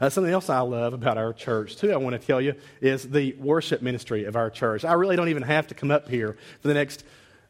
Uh, something else I love about our church, too, I want to tell you, is the worship ministry of our church. I really don't even have to come up here for the next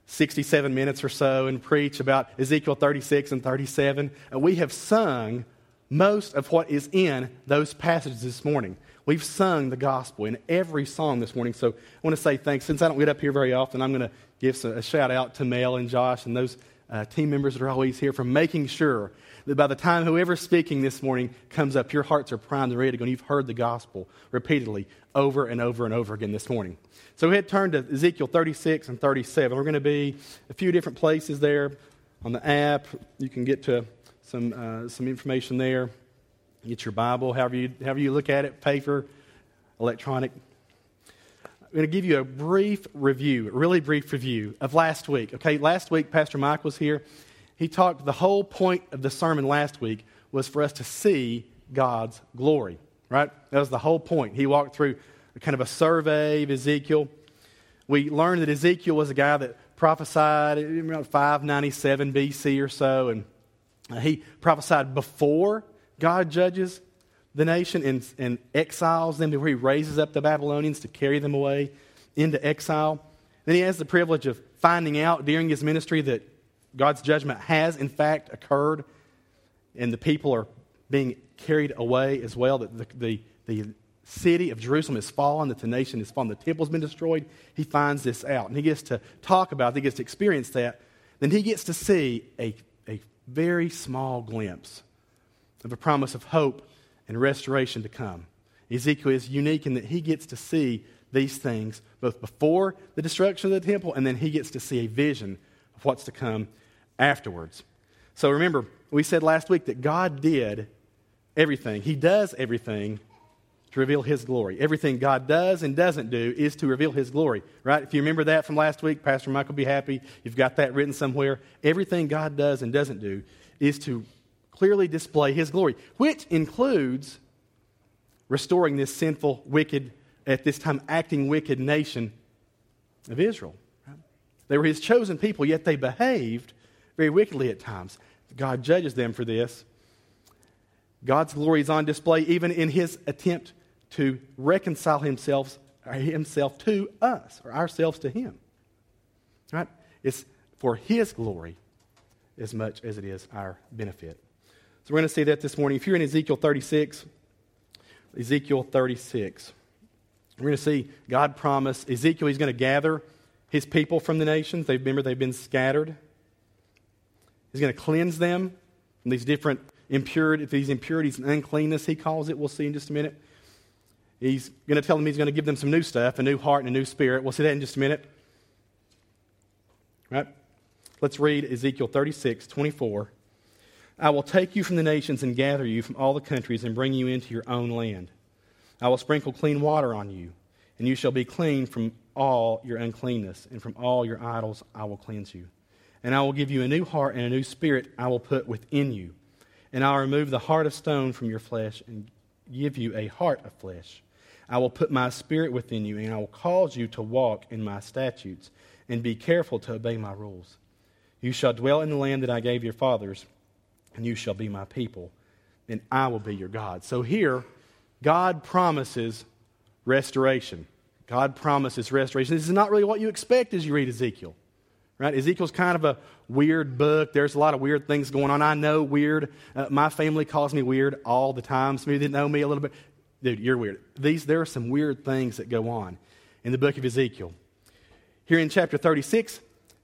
67 minutes or so and preach about Ezekiel 36 and 37. Uh, we have sung most of what is in those passages this morning. We've sung the gospel in every song this morning. So I want to say thanks. Since I don't get up here very often, I'm going to give a shout out to Mel and Josh and those uh, team members that are always here for making sure that by the time whoever's speaking this morning comes up, your hearts are primed and ready to go, and you've heard the gospel repeatedly over and over and over again this morning. So we had turned to Ezekiel 36 and 37. We're going to be a few different places there on the app. You can get to some, uh, some information there. Get your Bible, however you, however you look at it, paper, electronic. I'm going to give you a brief review, a really brief review of last week. Okay, last week Pastor Mike was here. He talked, the whole point of the sermon last week was for us to see God's glory, right? That was the whole point. He walked through kind of a survey of Ezekiel. We learned that Ezekiel was a guy that prophesied around 597 BC or so, and he prophesied before God judges the nation and, and exiles them where he raises up the Babylonians to carry them away into exile. Then he has the privilege of finding out during his ministry that God's judgment has, in fact, occurred, and the people are being carried away as well, that the, the, the city of Jerusalem has fallen, that the nation has fallen, the temple's been destroyed. He finds this out, and he gets to talk about it, he gets to experience that. Then he gets to see a, a very small glimpse of a promise of hope and restoration to come. Ezekiel is unique in that he gets to see these things both before the destruction of the temple and then he gets to see a vision of what's to come afterwards. So remember, we said last week that God did everything, He does everything to reveal His glory. Everything God does and doesn't do is to reveal His glory, right? If you remember that from last week, Pastor Mike'll be happy. You've got that written somewhere. Everything God does and doesn't do is to clearly display his glory, which includes restoring this sinful, wicked, at this time acting wicked nation of Israel. They were his chosen people, yet they behaved very wickedly at times. God judges them for this. God's glory is on display even in his attempt to reconcile himself, himself to us, or ourselves to him. Right? It's for his glory as much as it is our benefit. So we're going to see that this morning. If you're in Ezekiel 36, Ezekiel 36, we're going to see God promise Ezekiel, he's going to gather his people from the nations. They remember they've been scattered. He's going to cleanse them from these different impurities, these impurities and uncleanness, he calls it. We'll see in just a minute. He's going to tell them he's going to give them some new stuff, a new heart and a new spirit. We'll see that in just a minute. Right? Let's read Ezekiel 36, 24 I will take you from the nations and gather you from all the countries and bring you into your own land. I will sprinkle clean water on you, and you shall be clean from all your uncleanness, and from all your idols I will cleanse you. And I will give you a new heart and a new spirit I will put within you. And I'll remove the heart of stone from your flesh and give you a heart of flesh. I will put my spirit within you, and I will cause you to walk in my statutes and be careful to obey my rules. You shall dwell in the land that I gave your fathers and you shall be my people, and I will be your God. So here, God promises restoration. God promises restoration. This is not really what you expect as you read Ezekiel. Right? Ezekiel's kind of a weird book. There's a lot of weird things going on. I know weird. Uh, my family calls me weird all the time. Some of you didn't know me a little bit. Dude, you're weird. These, there are some weird things that go on in the book of Ezekiel. Here in chapter 36,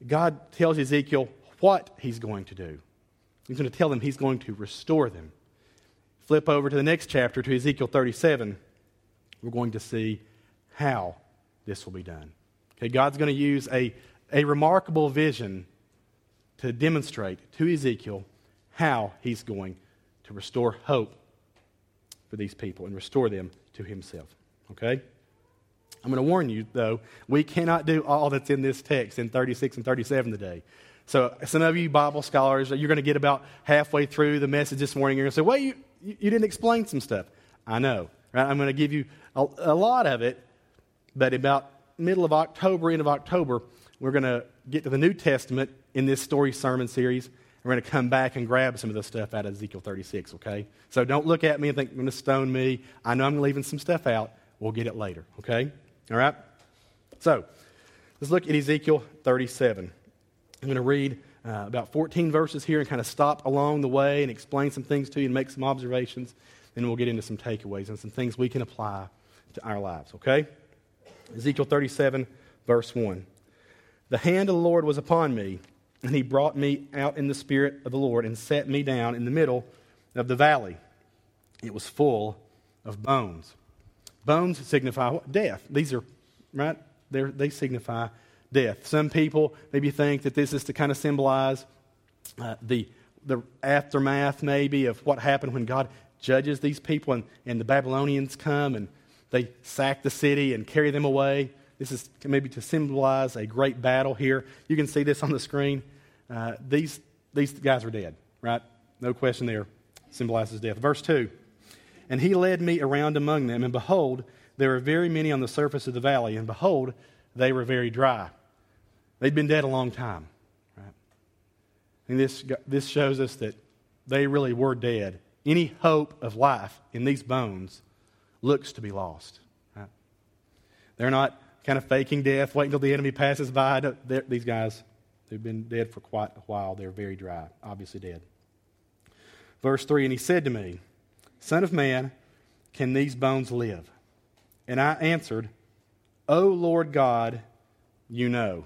God tells Ezekiel what he's going to do. He's going to tell them he's going to restore them. Flip over to the next chapter, to Ezekiel 37. We're going to see how this will be done. Okay, God's going to use a, a remarkable vision to demonstrate to Ezekiel how he's going to restore hope for these people and restore them to himself. Okay? I'm going to warn you, though, we cannot do all that's in this text in 36 and 37 today. So, some of you Bible scholars, you're going to get about halfway through the message this morning. You're going to say, Well, you, you didn't explain some stuff. I know, right? I'm going to give you a, a lot of it, but about middle of October, end of October, we're going to get to the New Testament in this story sermon series. we're going to come back and grab some of the stuff out of Ezekiel 36, okay? So don't look at me and think you're going to stone me. I know I'm leaving some stuff out. We'll get it later, okay? All right? So let's look at Ezekiel 37. I'm going to read uh, about 14 verses here and kind of stop along the way and explain some things to you and make some observations. Then we'll get into some takeaways and some things we can apply to our lives, okay? Ezekiel 37, verse 1. The hand of the Lord was upon me, and he brought me out in the spirit of the Lord and set me down in the middle of the valley. It was full of bones. Bones signify death. These are, right? They're, they signify death. Some people maybe think that this is to kind of symbolize uh, the, the aftermath, maybe, of what happened when God judges these people and, and the Babylonians come and they sack the city and carry them away. This is maybe to symbolize a great battle here. You can see this on the screen. Uh, these, these guys are dead, right? No question there. Symbolizes death. Verse 2 And he led me around among them, and behold, there were very many on the surface of the valley, and behold, they were very dry. They'd been dead a long time, right? And this, this shows us that they really were dead. Any hope of life in these bones looks to be lost. Right? They're not kind of faking death, waiting until the enemy passes by. These guys, they've been dead for quite a while. They're very dry, obviously dead. Verse 3 And he said to me, Son of man, can these bones live? And I answered, O Lord God, you know.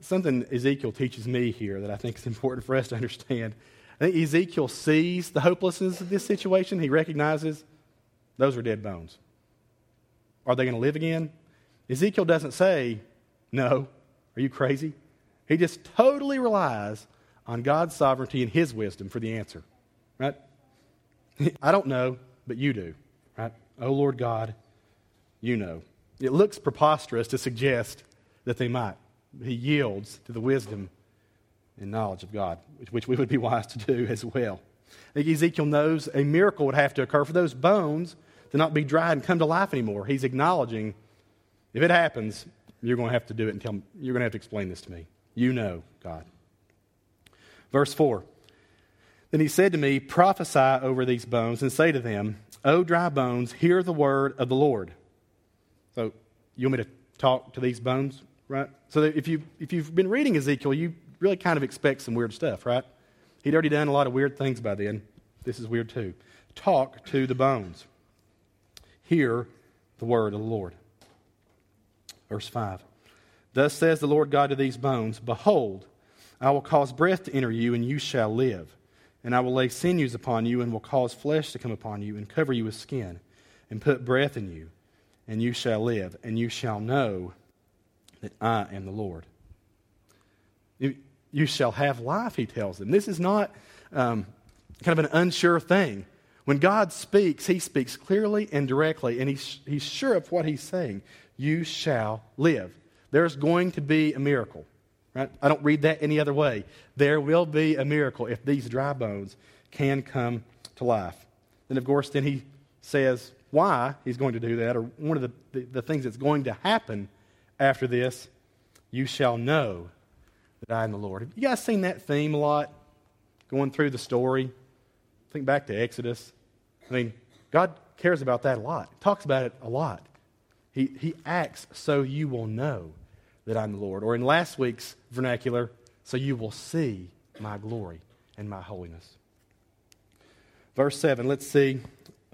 Something Ezekiel teaches me here that I think is important for us to understand. I think Ezekiel sees the hopelessness of this situation. He recognizes those are dead bones. Are they going to live again? Ezekiel doesn't say, No, are you crazy? He just totally relies on God's sovereignty and his wisdom for the answer. Right? I don't know, but you do. Right? Oh Lord God, you know. It looks preposterous to suggest that they might. He yields to the wisdom and knowledge of God, which we would be wise to do as well. Ezekiel knows a miracle would have to occur for those bones to not be dried and come to life anymore. He's acknowledging if it happens, you're going to have to do it and tell me, you're going to have to explain this to me. You know, God. Verse 4 Then he said to me, Prophesy over these bones and say to them, O dry bones, hear the word of the Lord. So, you want me to talk to these bones, right? So, if, you, if you've been reading Ezekiel, you really kind of expect some weird stuff, right? He'd already done a lot of weird things by then. This is weird too. Talk to the bones. Hear the word of the Lord. Verse 5 Thus says the Lord God to these bones Behold, I will cause breath to enter you, and you shall live. And I will lay sinews upon you, and will cause flesh to come upon you, and cover you with skin, and put breath in you, and you shall live, and you shall know that I am the Lord. You shall have life, he tells them. This is not um, kind of an unsure thing. When God speaks, he speaks clearly and directly, and he's, he's sure of what he's saying you shall live. There's going to be a miracle. Right? I don't read that any other way. There will be a miracle if these dry bones can come to life. And of course, then he says why he's going to do that, or one of the, the, the things that's going to happen after this you shall know that I am the Lord. Have you guys seen that theme a lot going through the story? Think back to Exodus. I mean, God cares about that a lot, he talks about it a lot. He, he acts so you will know that I'm the Lord. Or in last week's vernacular, so you will see my glory and my holiness. Verse 7, let's see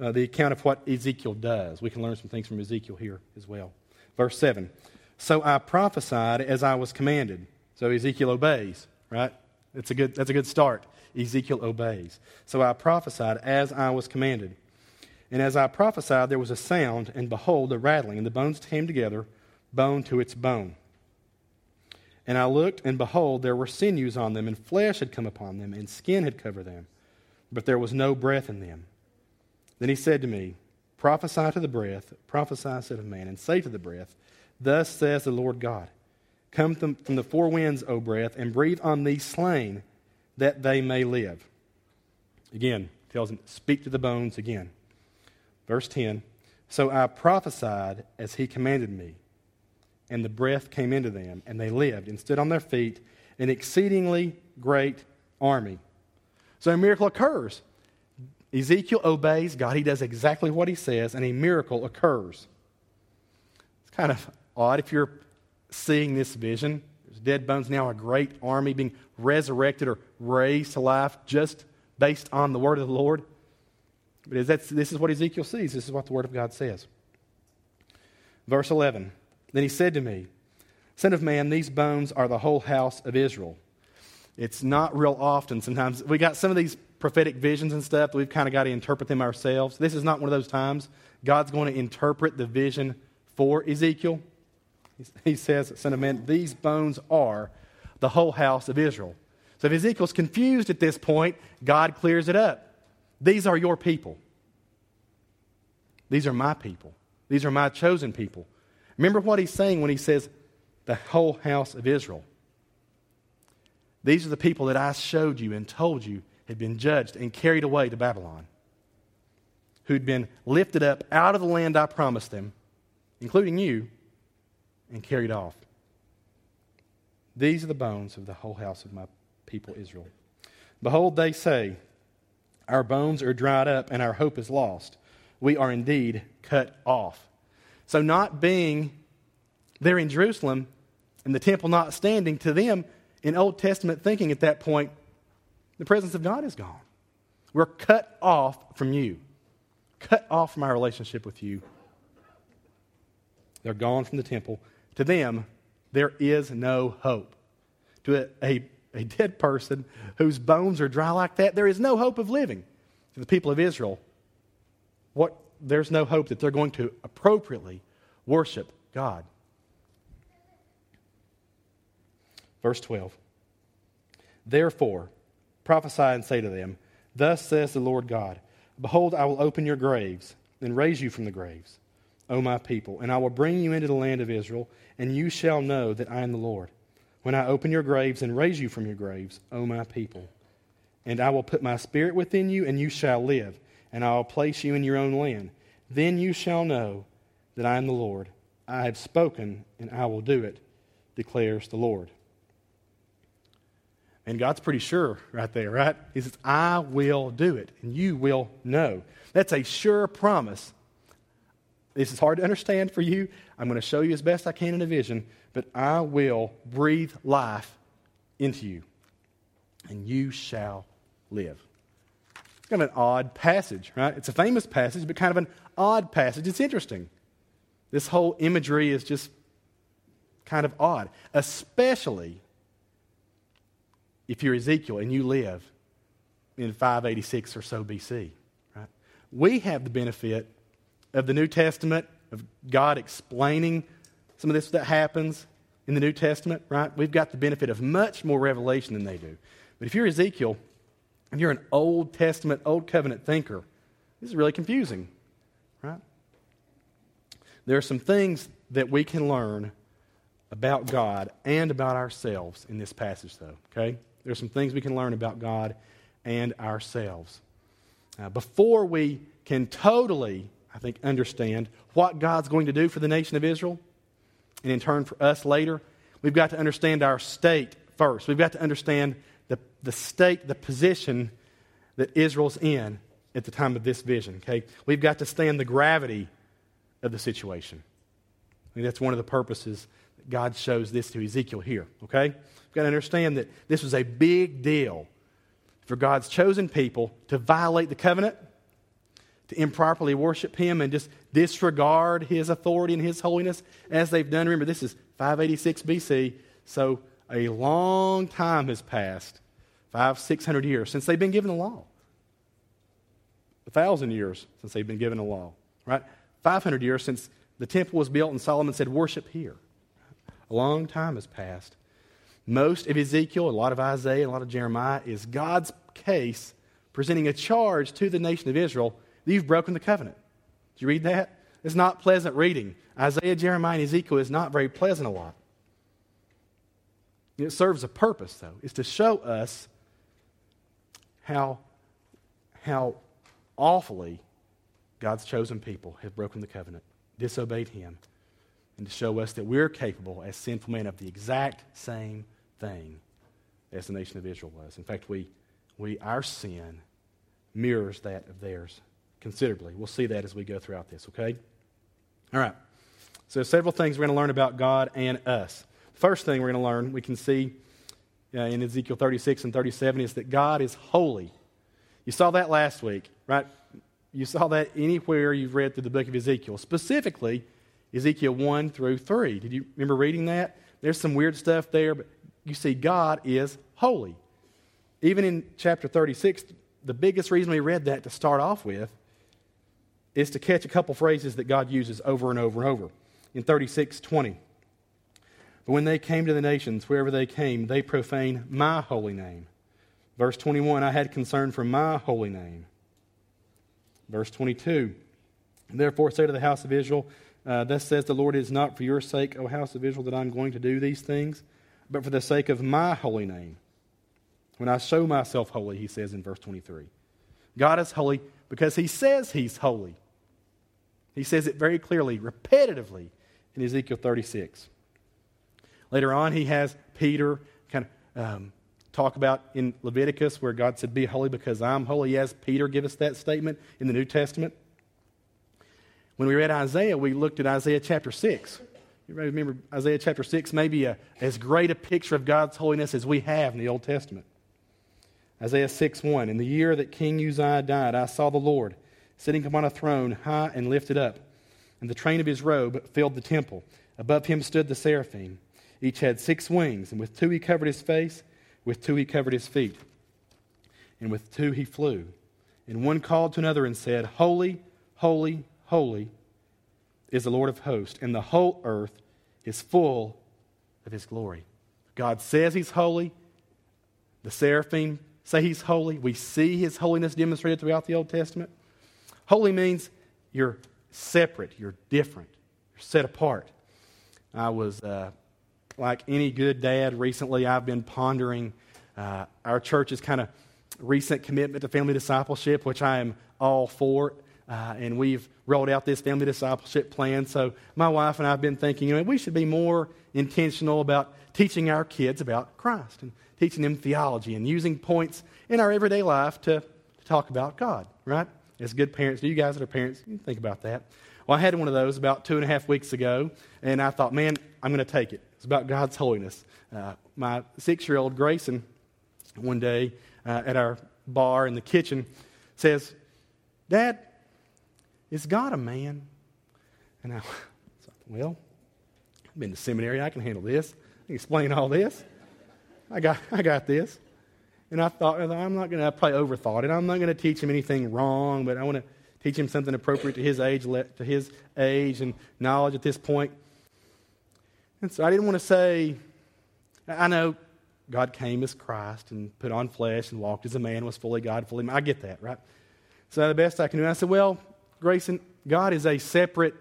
uh, the account of what Ezekiel does. We can learn some things from Ezekiel here as well. Verse 7 So I prophesied as I was commanded. So Ezekiel obeys, right? That's a good, that's a good start. Ezekiel obeys. So I prophesied as I was commanded. And as I prophesied, there was a sound, and behold, a rattling, and the bones came together, bone to its bone. And I looked, and behold, there were sinews on them, and flesh had come upon them, and skin had covered them, but there was no breath in them. Then he said to me, Prophesy to the breath, prophesy, said of man, and say to the breath, Thus says the Lord God, Come from the four winds, O breath, and breathe on these slain, that they may live. Again, tells him, Speak to the bones again. Verse 10 So I prophesied as he commanded me, and the breath came into them, and they lived and stood on their feet, an exceedingly great army. So a miracle occurs. Ezekiel obeys God. He does exactly what he says, and a miracle occurs. It's kind of odd if you're seeing this vision. There's dead bones now, a great army being resurrected or raised to life just based on the word of the Lord. But this is what Ezekiel sees. This is what the word of God says. Verse 11 Then he said to me, Son of man, these bones are the whole house of Israel. It's not real often. Sometimes we got some of these prophetic visions and stuff, we've kind of got to interpret them ourselves. This is not one of those times. God's going to interpret the vision for Ezekiel. He says, Son of man, these bones are the whole house of Israel. So if Ezekiel's confused at this point, God clears it up. These are your people. These are my people. These are my chosen people. Remember what he's saying when he says, the whole house of Israel. These are the people that I showed you and told you had been judged and carried away to Babylon, who'd been lifted up out of the land I promised them, including you, and carried off. These are the bones of the whole house of my people Israel. Behold, they say, Our bones are dried up and our hope is lost. We are indeed cut off. So, not being there in Jerusalem and the temple not standing, to them, in Old Testament thinking at that point, the presence of God is gone. We're cut off from you, cut off from our relationship with you. They're gone from the temple. To them, there is no hope. To a, a, a dead person whose bones are dry like that, there is no hope of living. To the people of Israel, what, there's no hope that they're going to appropriately worship God. Verse 12. Therefore, prophesy and say to them, Thus says the Lord God Behold, I will open your graves and raise you from the graves, O my people, and I will bring you into the land of Israel, and you shall know that I am the Lord. When I open your graves and raise you from your graves, O my people, and I will put my spirit within you, and you shall live, and I will place you in your own land. Then you shall know that I am the Lord. I have spoken, and I will do it, declares the Lord. And God's pretty sure right there, right? He says, I will do it, and you will know. That's a sure promise. This is hard to understand for you. I'm going to show you as best I can in a vision, but I will breathe life into you, and you shall live. Kind of an odd passage, right? It's a famous passage, but kind of an odd passage. It's interesting. This whole imagery is just kind of odd, especially if you're Ezekiel and you live in 586 or so BC. Right? We have the benefit of the New Testament, of God explaining some of this that happens in the New Testament, right? We've got the benefit of much more revelation than they do. But if you're Ezekiel, if you're an Old Testament, Old Covenant thinker, this is really confusing, right? There are some things that we can learn about God and about ourselves in this passage, though, okay? There are some things we can learn about God and ourselves. Uh, before we can totally, think, understand what God's going to do for the nation of Israel, and in turn for us later, we've got to understand our state first. We've got to understand the, the state, the position that Israel's in at the time of this vision. Okay? We've got to stand the gravity of the situation. I mean, that's one of the purposes that God shows this to Ezekiel here. Okay? We've got to understand that this was a big deal for God's chosen people to violate the covenant, to improperly worship Him, and just disregard His authority and His holiness as they've done. Remember, this is 586 BC, so a long time has passed five, six hundred years since they've been given the law. A thousand years since they've been given the law, right? 500 years since the temple was built and Solomon said, Worship here. A long time has passed. Most of Ezekiel, a lot of Isaiah, a lot of Jeremiah is God's case presenting a charge to the nation of Israel you've broken the covenant. Did you read that? It's not pleasant reading. Isaiah, Jeremiah, and Ezekiel is not very pleasant a lot. It serves a purpose, though, is to show us how, how awfully God's chosen people have broken the covenant, disobeyed Him, and to show us that we're capable as sinful men of the exact same thing as the nation of Israel was. In fact, we, we our sin mirrors that of theirs considerably. We'll see that as we go throughout this, okay? All right. So, several things we're going to learn about God and us. First thing we're going to learn, we can see uh, in Ezekiel 36 and 37, is that God is holy. You saw that last week, right? You saw that anywhere you've read through the book of Ezekiel, specifically Ezekiel 1 through 3. Did you remember reading that? There's some weird stuff there, but you see, God is holy. Even in chapter 36, the biggest reason we read that to start off with is to catch a couple phrases that God uses over and over and over. In 36 20, but when they came to the nations, wherever they came, they profaned my holy name. Verse 21, I had concern for my holy name. Verse 22, therefore say to the house of Israel, uh, Thus says the Lord, it is not for your sake, O house of Israel, that I'm going to do these things, but for the sake of my holy name. When I show myself holy, he says in verse 23. God is holy because he says he's holy. He says it very clearly, repetitively in Ezekiel 36. Later on, he has Peter kind of um, talk about in Leviticus where God said, Be holy because I'm holy. Has Peter give us that statement in the New Testament. When we read Isaiah, we looked at Isaiah chapter 6. You remember Isaiah chapter 6, maybe a, as great a picture of God's holiness as we have in the Old Testament. Isaiah 6 1. In the year that King Uzziah died, I saw the Lord sitting upon a throne, high and lifted up, and the train of his robe filled the temple. Above him stood the seraphim. Each had six wings, and with two he covered his face, with two he covered his feet, and with two he flew. And one called to another and said, Holy, holy, holy is the Lord of hosts, and the whole earth is full of his glory. God says he's holy. The seraphim say he's holy. We see his holiness demonstrated throughout the Old Testament. Holy means you're separate, you're different, you're set apart. I was uh, like any good dad, recently I've been pondering uh, our church's kind of recent commitment to family discipleship, which I am all for. Uh, and we've rolled out this family discipleship plan. So my wife and I have been thinking, you know, we should be more intentional about teaching our kids about Christ and teaching them theology and using points in our everyday life to, to talk about God, right? As good parents, do you guys that are parents, think about that. Well, I had one of those about two and a half weeks ago, and I thought, man, I'm going to take it. It's about God's holiness. Uh, my six year old Grayson, one day uh, at our bar in the kitchen, says, Dad, is God a man? And I well, I've been to seminary. I can handle this. I can explain all this. I got, I got this. And I thought, I'm not going to, I probably overthought it. I'm not going to teach him anything wrong, but I want to teach him something appropriate to his age, to his age and knowledge at this point. And so I didn't want to say, I know God came as Christ and put on flesh and walked as a man, was fully God, fully man. I get that, right? So the best I can do. I said, well, Grayson, God is a separate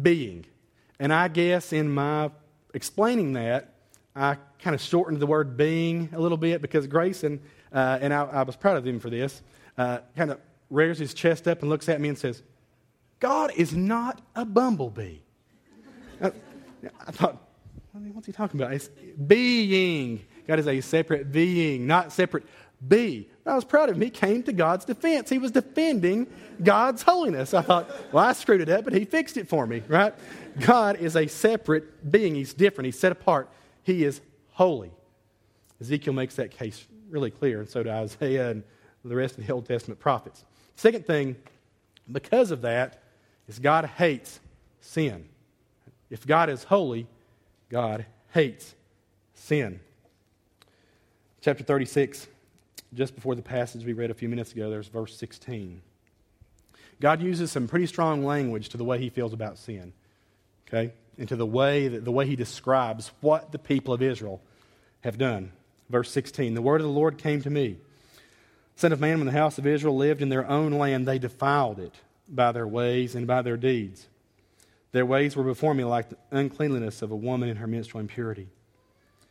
being. And I guess in my explaining that, I kind of shortened the word being a little bit because Grayson, uh, and I, I, was proud of him for this, uh, kind of rears his chest up and looks at me and says, God is not a bumblebee. I thought, what's he talking about? It's being. God is a separate being, not separate be. I was proud of him. He came to God's defense. He was defending God's holiness. I thought, well, I screwed it up, but he fixed it for me, right? God is a separate being. He's different. He's set apart. He is holy. Ezekiel makes that case really clear, and so do Isaiah and the rest of the Old Testament prophets. Second thing, because of that, is God hates sin. If God is holy, God hates sin. Chapter 36, just before the passage we read a few minutes ago, there's verse 16. God uses some pretty strong language to the way he feels about sin. Okay? And to the way that the way he describes what the people of Israel have done. Verse 16. The word of the Lord came to me. Son of man, when the house of Israel lived in their own land, they defiled it by their ways and by their deeds. Their ways were before me like the uncleanliness of a woman in her menstrual impurity.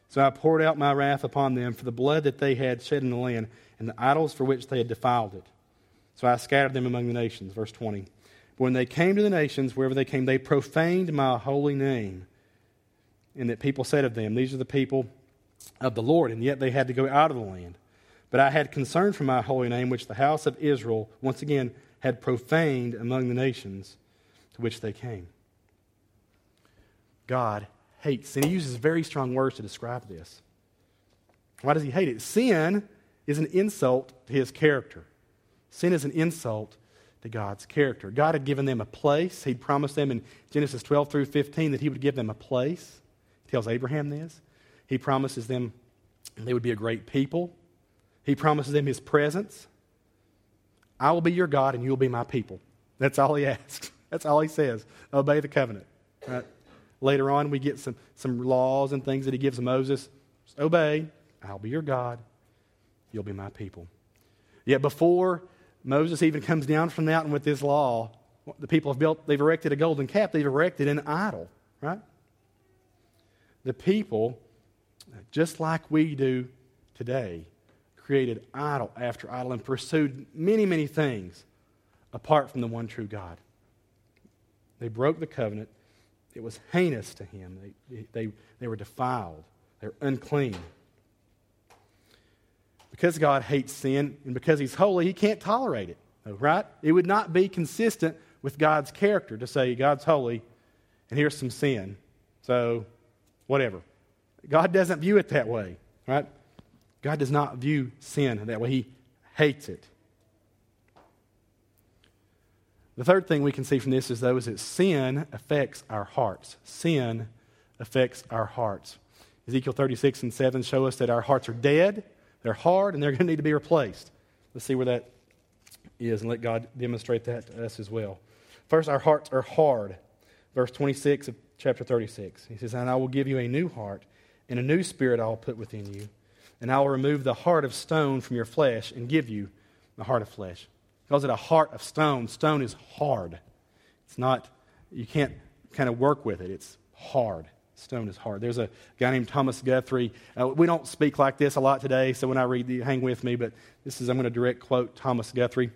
So I poured out my wrath upon them for the blood that they had shed in the land and the idols for which they had defiled it. So I scattered them among the nations. Verse 20. When they came to the nations, wherever they came, they profaned my holy name. And that people said of them, These are the people of the Lord, and yet they had to go out of the land. But I had concern for my holy name, which the house of Israel once again had profaned among the nations to which they came. God hates, and he uses very strong words to describe this. Why does he hate it? Sin is an insult to his character. Sin is an insult to God's character. God had given them a place. He'd promised them in Genesis 12 through 15 that he would give them a place. He tells Abraham this. He promises them they would be a great people. He promises them his presence. I will be your God and you will be my people. That's all he asks. That's all he says. Obey the covenant. Right? Later on, we get some, some laws and things that he gives Moses. Just obey. I'll be your God. You'll be my people. Yet before Moses even comes down from the mountain with this law, the people have built, they've erected a golden calf, they've erected an idol, right? The people, just like we do today, created idol after idol and pursued many, many things apart from the one true God. They broke the covenant. It was heinous to him. They, they, they were defiled, they were unclean. Because God hates sin and because He's holy, He can't tolerate it, right? It would not be consistent with God's character to say God's holy and here's some sin. So, whatever. God doesn't view it that way, right? God does not view sin that way. He hates it. The third thing we can see from this is, though, is that sin affects our hearts. Sin affects our hearts. Ezekiel 36 and 7 show us that our hearts are dead, they're hard, and they're going to need to be replaced. Let's see where that is and let God demonstrate that to us as well. First, our hearts are hard. Verse 26 of chapter 36. He says, And I will give you a new heart, and a new spirit I will put within you, and I will remove the heart of stone from your flesh and give you the heart of flesh calls it a heart of stone. Stone is hard. It's not, you can't kind of work with it. It's hard. Stone is hard. There's a guy named Thomas Guthrie. Uh, we don't speak like this a lot today, so when I read the, hang with me, but this is, I'm going to direct quote Thomas Guthrie.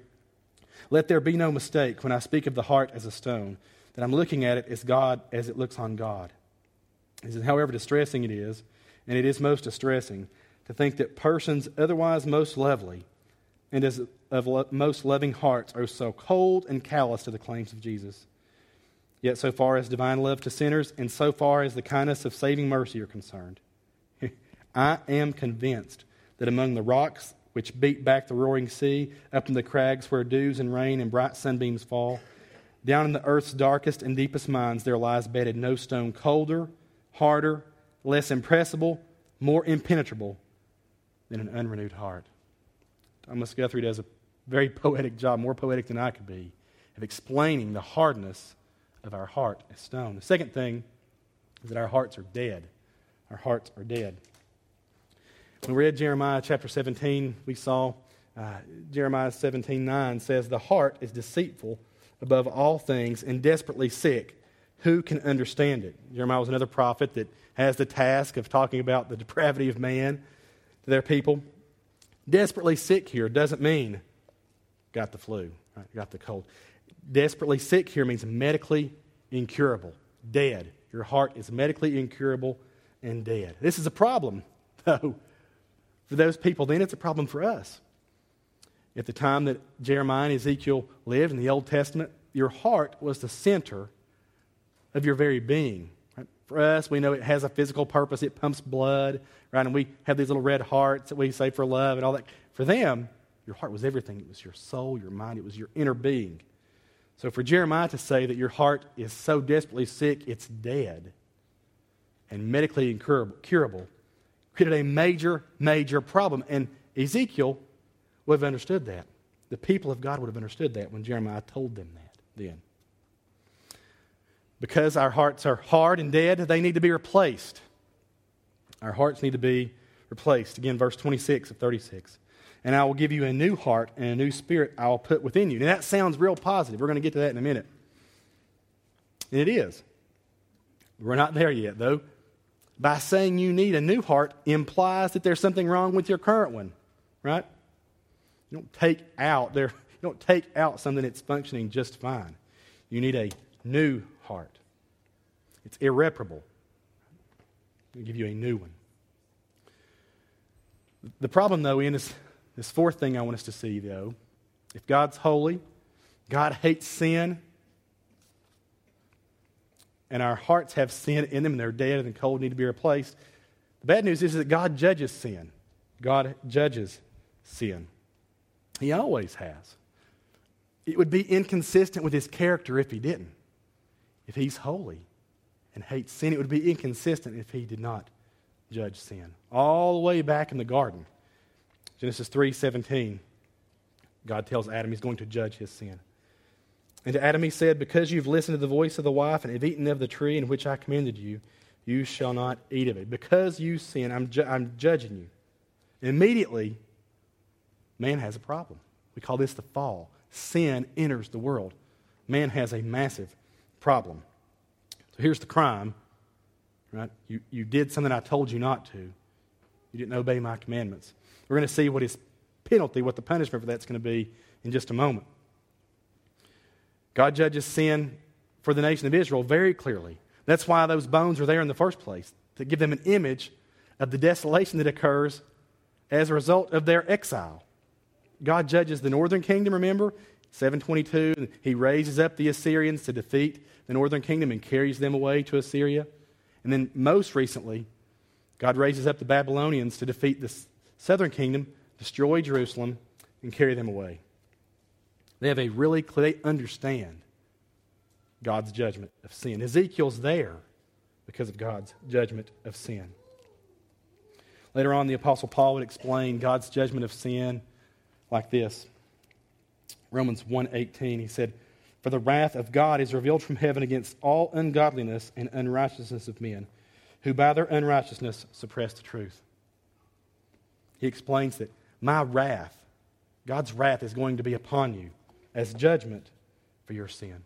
Let there be no mistake when I speak of the heart as a stone, that I'm looking at it as God as it looks on God. He says, however distressing it is, and it is most distressing, to think that persons otherwise most lovely and as of most loving hearts are so cold and callous to the claims of Jesus. Yet, so far as divine love to sinners, and so far as the kindness of saving mercy are concerned, I am convinced that among the rocks which beat back the roaring sea, up in the crags where dews and rain and bright sunbeams fall, down in the earth's darkest and deepest mines, there lies bedded no stone colder, harder, less impressible, more impenetrable than an unrenewed heart. Thomas Guthrie does a very poetic job, more poetic than I could be, of explaining the hardness of our heart as stone. The second thing is that our hearts are dead. Our hearts are dead. When we read Jeremiah chapter 17, we saw uh, Jeremiah 17 9 says, The heart is deceitful above all things and desperately sick. Who can understand it? Jeremiah was another prophet that has the task of talking about the depravity of man to their people. Desperately sick here doesn't mean got the flu, right? got the cold. Desperately sick here means medically incurable, dead. Your heart is medically incurable and dead. This is a problem, though. For those people, then it's a problem for us. At the time that Jeremiah and Ezekiel lived in the Old Testament, your heart was the center of your very being. Right? For us, we know it has a physical purpose. It pumps blood, right? And we have these little red hearts that we say for love and all that. For them, your heart was everything. It was your soul, your mind, it was your inner being. So for Jeremiah to say that your heart is so desperately sick, it's dead and medically incurable, created a major, major problem. And Ezekiel would have understood that. The people of God would have understood that when Jeremiah told them that then. Because our hearts are hard and dead, they need to be replaced. Our hearts need to be replaced. Again, verse 26 of 36 and I will give you a new heart and a new spirit I will put within you. And that sounds real positive. We're going to get to that in a minute. And it is. We're not there yet, though. By saying you need a new heart implies that there's something wrong with your current one, right? You don't take out there, you don't take out something that's functioning just fine. You need a new heart. It's irreparable. I'll give you a new one. The problem, though, in this, this fourth thing I want us to see, though, if God's holy, God hates sin, and our hearts have sin in them and they're dead and cold, need to be replaced. The bad news is that God judges sin. God judges sin. He always has. It would be inconsistent with his character if he didn't. If he's holy and hates sin, it would be inconsistent if he did not judge sin. All the way back in the garden, Genesis 3:17, God tells Adam he's going to judge his sin. And to Adam he said, Because you've listened to the voice of the wife and have eaten of the tree in which I commanded you, you shall not eat of it. Because you sin, I'm, ju- I'm judging you. Immediately, man has a problem. We call this the fall. Sin enters the world. Man has a massive problem. So here's the crime, right? You, you did something I told you not to. You didn't obey my commandments. We're going to see what his penalty, what the punishment for that's going to be in just a moment. God judges sin for the nation of Israel very clearly. That's why those bones are there in the first place, to give them an image of the desolation that occurs as a result of their exile. God judges the northern kingdom, remember? 722, he raises up the Assyrians to defeat the northern kingdom and carries them away to Assyria. And then most recently, God raises up the Babylonians to defeat the southern kingdom, destroy Jerusalem, and carry them away. They have a really clear, they understand God's judgment of sin. Ezekiel's there because of God's judgment of sin. Later on, the Apostle Paul would explain God's judgment of sin like this. Romans 1:18 he said, "For the wrath of God is revealed from heaven against all ungodliness and unrighteousness of men, who by their unrighteousness suppress the truth." He explains that my wrath, God's wrath is going to be upon you as judgment for your sin.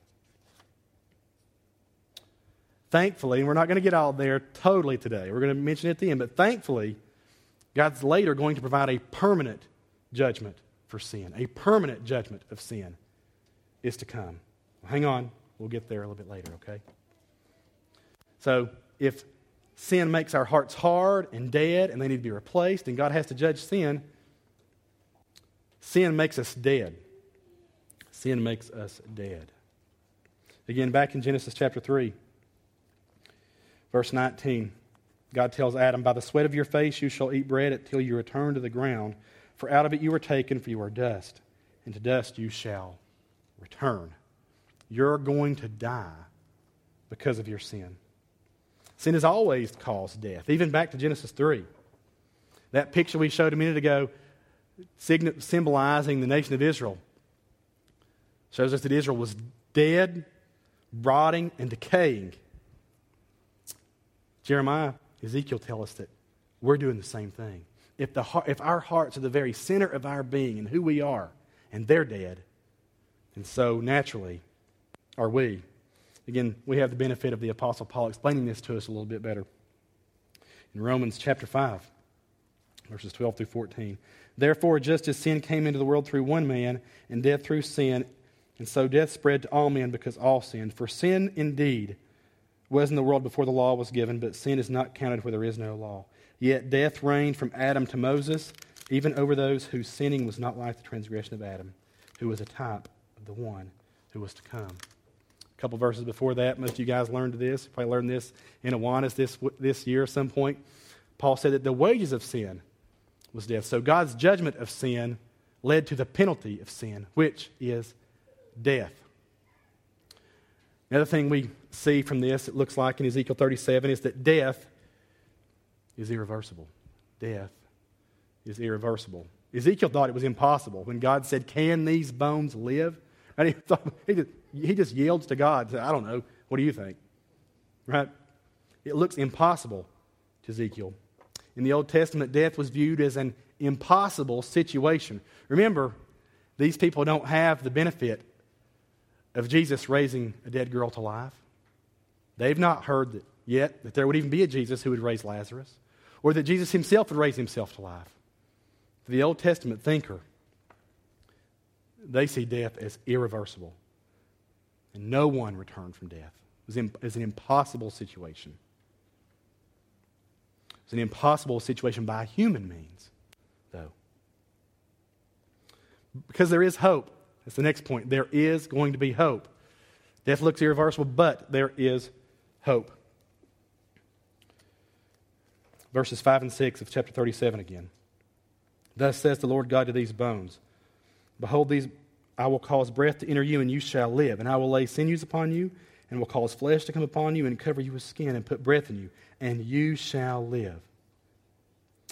Thankfully, and we're not going to get all there totally today, we're going to mention it at the end, but thankfully, God's later going to provide a permanent judgment for sin. A permanent judgment of sin is to come. Well, hang on, we'll get there a little bit later, okay? So, if sin makes our hearts hard and dead and they need to be replaced, and God has to judge sin, sin makes us dead. Sin makes us dead. Again, back in Genesis chapter 3, verse 19, God tells Adam, By the sweat of your face you shall eat bread until you return to the ground, for out of it you were taken, for you are dust, and to dust you shall return. You're going to die because of your sin. Sin has always caused death, even back to Genesis 3. That picture we showed a minute ago, symbolizing the nation of Israel, shows us that Israel was dead, rotting, and decaying. Jeremiah, Ezekiel tell us that we're doing the same thing. If, the, if our hearts are the very center of our being and who we are, and they're dead, and so naturally are we. Again, we have the benefit of the Apostle Paul explaining this to us a little bit better. In Romans chapter 5, verses 12 through 14. Therefore, just as sin came into the world through one man, and death through sin, and so death spread to all men because all sinned. For sin indeed was in the world before the law was given, but sin is not counted where there is no law. Yet death reigned from Adam to Moses, even over those whose sinning was not like the transgression of Adam, who was a type of the one who was to come. Couple verses before that, most of you guys learned this. You probably learned this in Awanas this, this year at some point. Paul said that the wages of sin was death. So God's judgment of sin led to the penalty of sin, which is death. Another thing we see from this, it looks like in Ezekiel 37, is that death is irreversible. Death is irreversible. Ezekiel thought it was impossible when God said, Can these bones live? And he, thought, he, he just yields to God. I don't know. What do you think? Right? It looks impossible to Ezekiel. In the Old Testament, death was viewed as an impossible situation. Remember, these people don't have the benefit of Jesus raising a dead girl to life. They've not heard that yet that there would even be a Jesus who would raise Lazarus, or that Jesus himself would raise himself to life. For the Old Testament thinker, they see death as irreversible. And no one returned from death. It was an impossible situation. It was an impossible situation by human means. Though. Because there is hope. That's the next point. There is going to be hope. Death looks irreversible, but there is hope. Verses 5 and 6 of chapter 37 again. Thus says the Lord God to these bones Behold, these I will cause breath to enter you, and you shall live. And I will lay sinews upon you, and will cause flesh to come upon you, and cover you with skin, and put breath in you, and you shall live.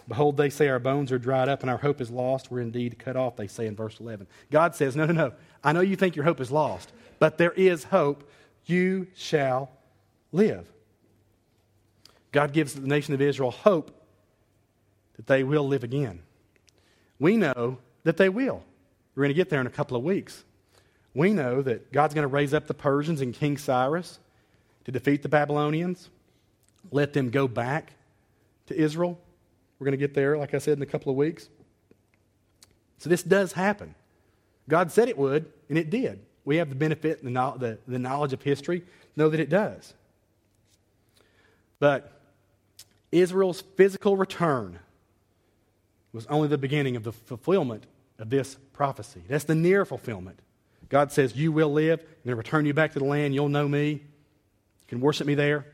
Behold, they say our bones are dried up and our hope is lost. We're indeed cut off, they say in verse 11. God says, No, no, no. I know you think your hope is lost, but there is hope. You shall live. God gives the nation of Israel hope that they will live again. We know that they will. We're going to get there in a couple of weeks. We know that God's going to raise up the Persians and King Cyrus to defeat the Babylonians, let them go back to Israel we're going to get there, like I said, in a couple of weeks. So this does happen. God said it would, and it did. We have the benefit, the, the, the knowledge of history, know that it does. But Israel's physical return was only the beginning of the fulfillment of this prophecy. That's the near fulfillment. God says, You will live. Going to return you back to the land. You'll know me. You can worship me there.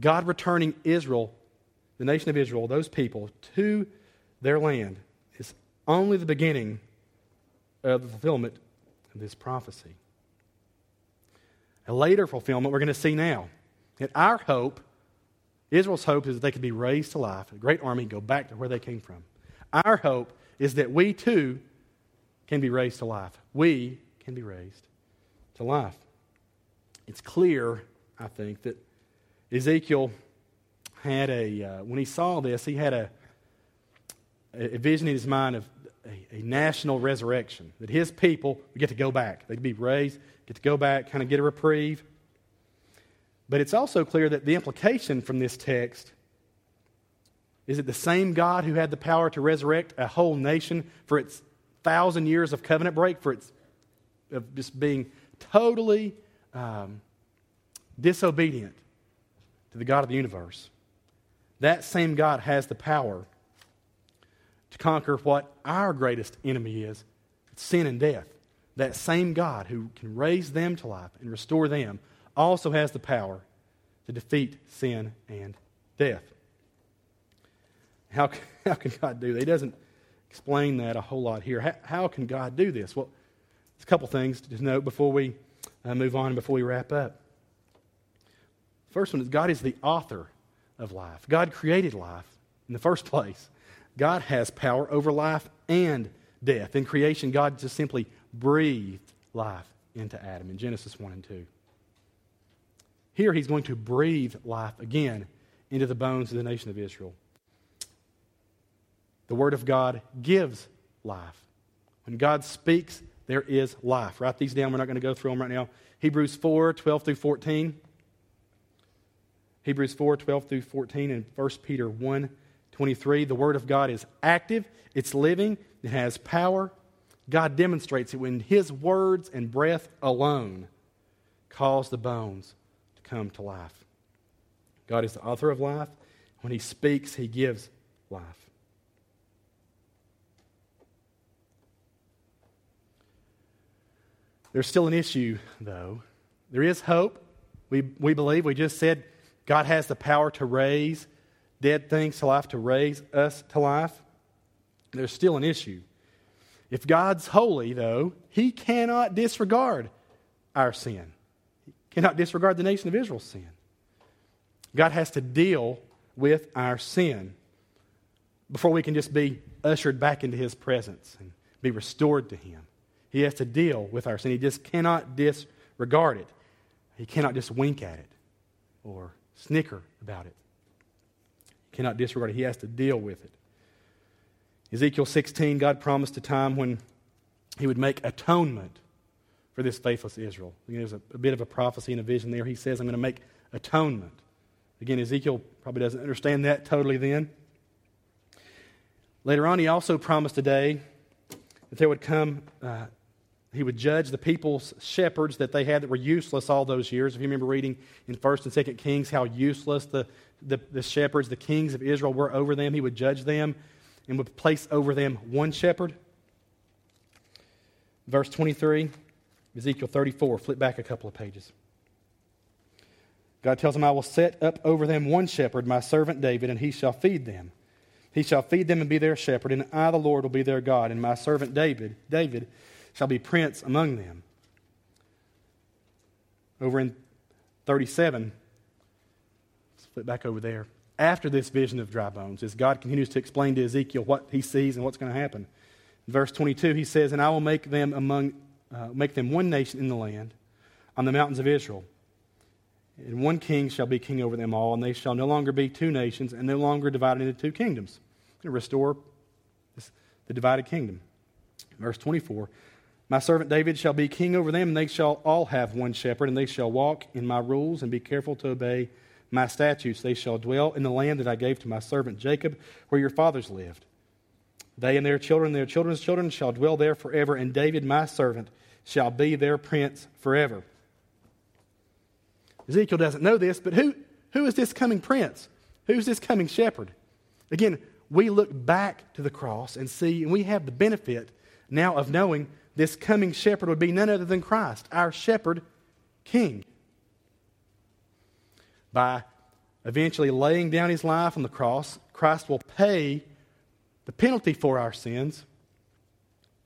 God returning Israel the nation of Israel, those people, to their land is only the beginning of the fulfillment of this prophecy. A later fulfillment we're going to see now. And our hope, Israel's hope, is that they could be raised to life, a great army, go back to where they came from. Our hope is that we too can be raised to life. We can be raised to life. It's clear, I think, that Ezekiel had a, uh, when he saw this, he had a, a vision in his mind of a, a, national resurrection, that his people would get to go back. They'd be raised, get to go back, kind of get a reprieve. But it's also clear that the implication from this text is it the same God who had the power to resurrect a whole nation for its thousand years of covenant break, for its of just being totally um, disobedient to the God of the universe, that same God has the power to conquer what our greatest enemy is sin and death. That same God who can raise them to life and restore them also has the power to defeat sin and death. How, how can God do that? He doesn't explain that a whole lot here. How, how can God do this? Well, there's a couple things to note before we uh, move on and before we wrap up. First one is God is the author of life. God created life in the first place. God has power over life and death. In creation, God just simply breathed life into Adam in Genesis 1 and 2. Here, he's going to breathe life again into the bones of the nation of Israel. The Word of God gives life. When God speaks, there is life. Write these down. We're not going to go through them right now. Hebrews 4 12 through 14. Hebrews 4 12 through 14 and 1 Peter 1 23. The Word of God is active, it's living, it has power. God demonstrates it when His words and breath alone cause the bones to come to life. God is the author of life. When He speaks, He gives life. There's still an issue, though. There is hope. We, we believe, we just said, God has the power to raise dead things to life, to raise us to life. There's still an issue. If God's holy, though, he cannot disregard our sin. He cannot disregard the nation of Israel's sin. God has to deal with our sin before we can just be ushered back into his presence and be restored to him. He has to deal with our sin. He just cannot disregard it. He cannot just wink at it or snicker about it. He cannot disregard it, he has to deal with it. Ezekiel 16, God promised a time when he would make atonement for this faithless Israel. Again, there's a, a bit of a prophecy and a vision there. He says, I'm going to make atonement. Again, Ezekiel probably doesn't understand that totally then. Later on, he also promised a day that there would come uh, he would judge the people's shepherds that they had that were useless all those years. If you remember reading in 1st and 2nd Kings how useless the, the, the shepherds, the kings of Israel, were over them, he would judge them and would place over them one shepherd. Verse 23, Ezekiel 34. Flip back a couple of pages. God tells him, I will set up over them one shepherd, my servant David, and he shall feed them. He shall feed them and be their shepherd, and I, the Lord, will be their God, and my servant David, David, shall be prince among them. Over in 37, let's flip back over there. After this vision of dry bones, as God continues to explain to Ezekiel what he sees and what's going to happen. In verse 22, he says, And I will make them among uh, make them one nation in the land, on the mountains of Israel. And one king shall be king over them all, and they shall no longer be two nations, and no longer divided into two kingdoms. To restore the divided kingdom. Verse 24 My servant David shall be king over them, and they shall all have one shepherd, and they shall walk in my rules and be careful to obey my statutes. They shall dwell in the land that I gave to my servant Jacob, where your fathers lived. They and their children, their children's children, shall dwell there forever, and David, my servant, shall be their prince forever. Ezekiel doesn't know this, but who, who is this coming prince? Who's this coming shepherd? Again, we look back to the cross and see, and we have the benefit now of knowing this coming shepherd would be none other than Christ, our shepherd king. By eventually laying down his life on the cross, Christ will pay the penalty for our sins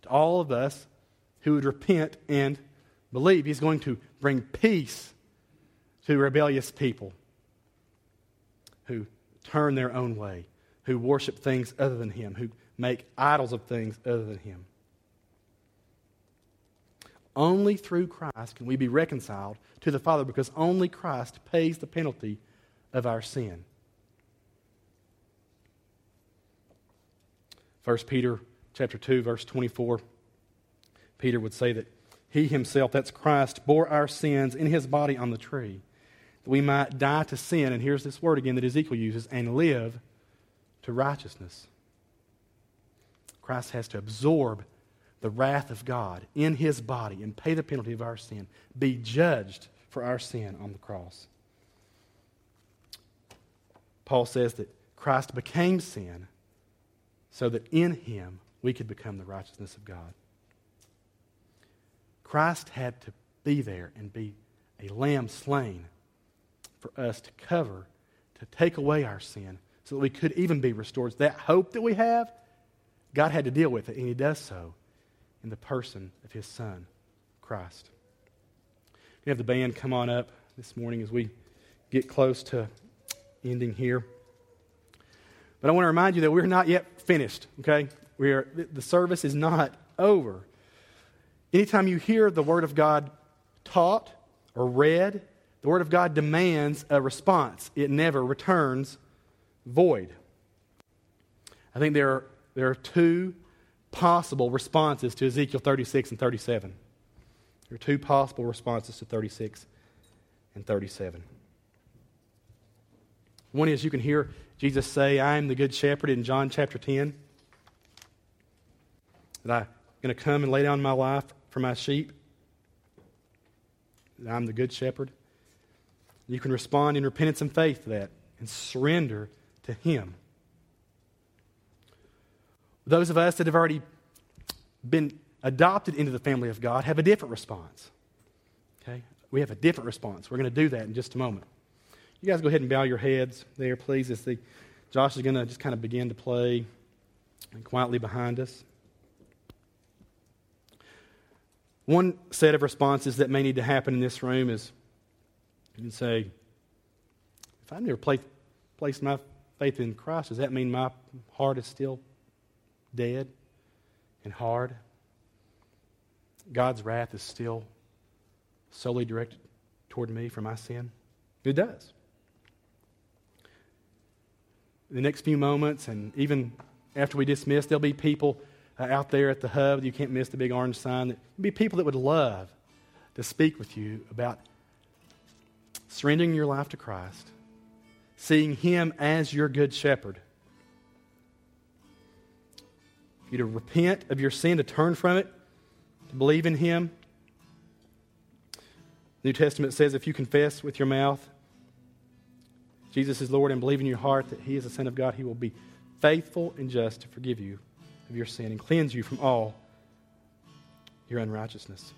to all of us who would repent and believe. He's going to bring peace to rebellious people who turn their own way, who worship things other than Him, who make idols of things other than Him. Only through Christ can we be reconciled to the Father because only Christ pays the penalty of our sin. 1 Peter chapter 2 verse 24 Peter would say that he himself that's Christ bore our sins in his body on the tree that we might die to sin and here's this word again that Ezekiel uses and live to righteousness. Christ has to absorb the wrath of God in his body and pay the penalty of our sin, be judged for our sin on the cross. Paul says that Christ became sin so that in him we could become the righteousness of God. Christ had to be there and be a lamb slain for us to cover, to take away our sin, so that we could even be restored. That hope that we have, God had to deal with it, and He does so in the person of His Son, Christ. We have the band come on up this morning as we get close to ending here. But I want to remind you that we're not yet finished, okay? We are, the service is not over. Anytime you hear the Word of God taught or read, the Word of God demands a response. It never returns void. I think there are, there are two possible responses to Ezekiel 36 and 37. There are two possible responses to 36 and 37. One is you can hear Jesus say, I am the good shepherd in John chapter 10. That I'm going to come and lay down my life for my sheep. That I'm the good shepherd. You can respond in repentance and faith to that and surrender to Him. Those of us that have already been adopted into the family of God have a different response. Okay? We have a different response. We're going to do that in just a moment. You guys go ahead and bow your heads there, please, as the, Josh is going to just kind of begin to play quietly behind us. One set of responses that may need to happen in this room is you can say, if I've never placed my faith in Christ, does that mean my heart is still dead and hard? God's wrath is still solely directed toward me for my sin? It does. the next few moments, and even after we dismiss, there'll be people uh, out there at the hub. You can't miss the big orange sign. There'll be people that would love to speak with you about surrendering your life to Christ, seeing Him as your good shepherd. You to repent of your sin, to turn from it, to believe in Him. The New Testament says if you confess with your mouth Jesus is Lord and believe in your heart that He is the Son of God, He will be faithful and just to forgive you of your sin and cleanse you from all your unrighteousness.